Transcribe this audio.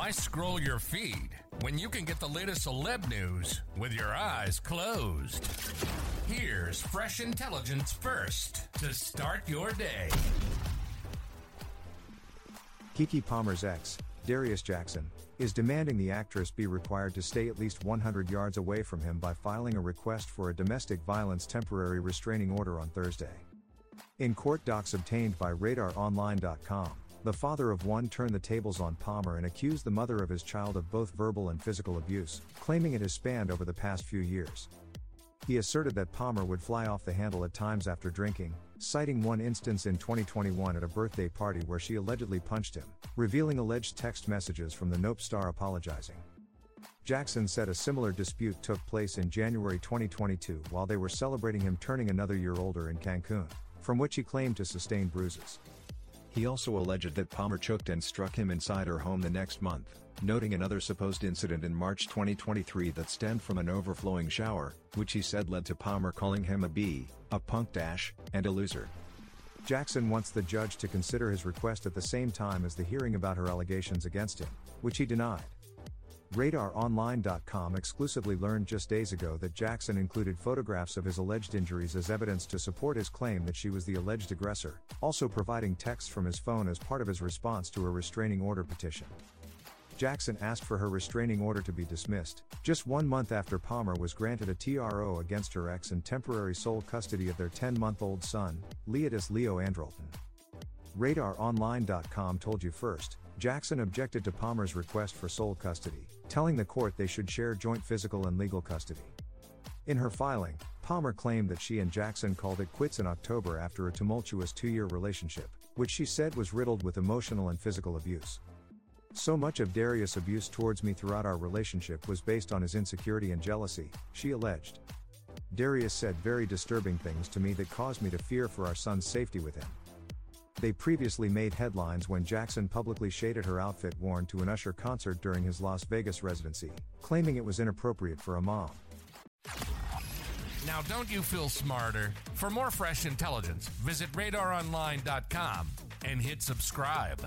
Why scroll your feed when you can get the latest celeb news with your eyes closed? Here's fresh intelligence first to start your day. Keke Palmer's ex, Darius Jackson, is demanding the actress be required to stay at least 100 yards away from him by filing a request for a domestic violence temporary restraining order on Thursday. In court docs obtained by RadarOnline.com, the father of one turned the tables on Palmer and accused the mother of his child of both verbal and physical abuse, claiming it has spanned over the past few years. He asserted that Palmer would fly off the handle at times after drinking, citing one instance in 2021 at a birthday party where she allegedly punched him, revealing alleged text messages from the Nope star apologizing. Jackson said a similar dispute took place in January 2022 while they were celebrating him turning another year older in Cancun, from which he claimed to sustain bruises. He also alleged that Palmer choked and struck him inside her home the next month, noting another supposed incident in March 2023 that stemmed from an overflowing shower, which he said led to Palmer calling him a B, a punk dash, and a loser. Jackson wants the judge to consider his request at the same time as the hearing about her allegations against him, which he denied. RadarOnline.com exclusively learned just days ago that Jackson included photographs of his alleged injuries as evidence to support his claim that she was the alleged aggressor, also providing texts from his phone as part of his response to a restraining order petition. Jackson asked for her restraining order to be dismissed, just one month after Palmer was granted a TRO against her ex and temporary sole custody of their 10 month old son, Leodis Leo Andrellton. RadarOnline.com told you first, Jackson objected to Palmer's request for sole custody, telling the court they should share joint physical and legal custody. In her filing, Palmer claimed that she and Jackson called it quits in October after a tumultuous two year relationship, which she said was riddled with emotional and physical abuse. So much of Darius' abuse towards me throughout our relationship was based on his insecurity and jealousy, she alleged. Darius said very disturbing things to me that caused me to fear for our son's safety with him. They previously made headlines when Jackson publicly shaded her outfit worn to an Usher concert during his Las Vegas residency, claiming it was inappropriate for a mom. Now, don't you feel smarter? For more fresh intelligence, visit radaronline.com and hit subscribe.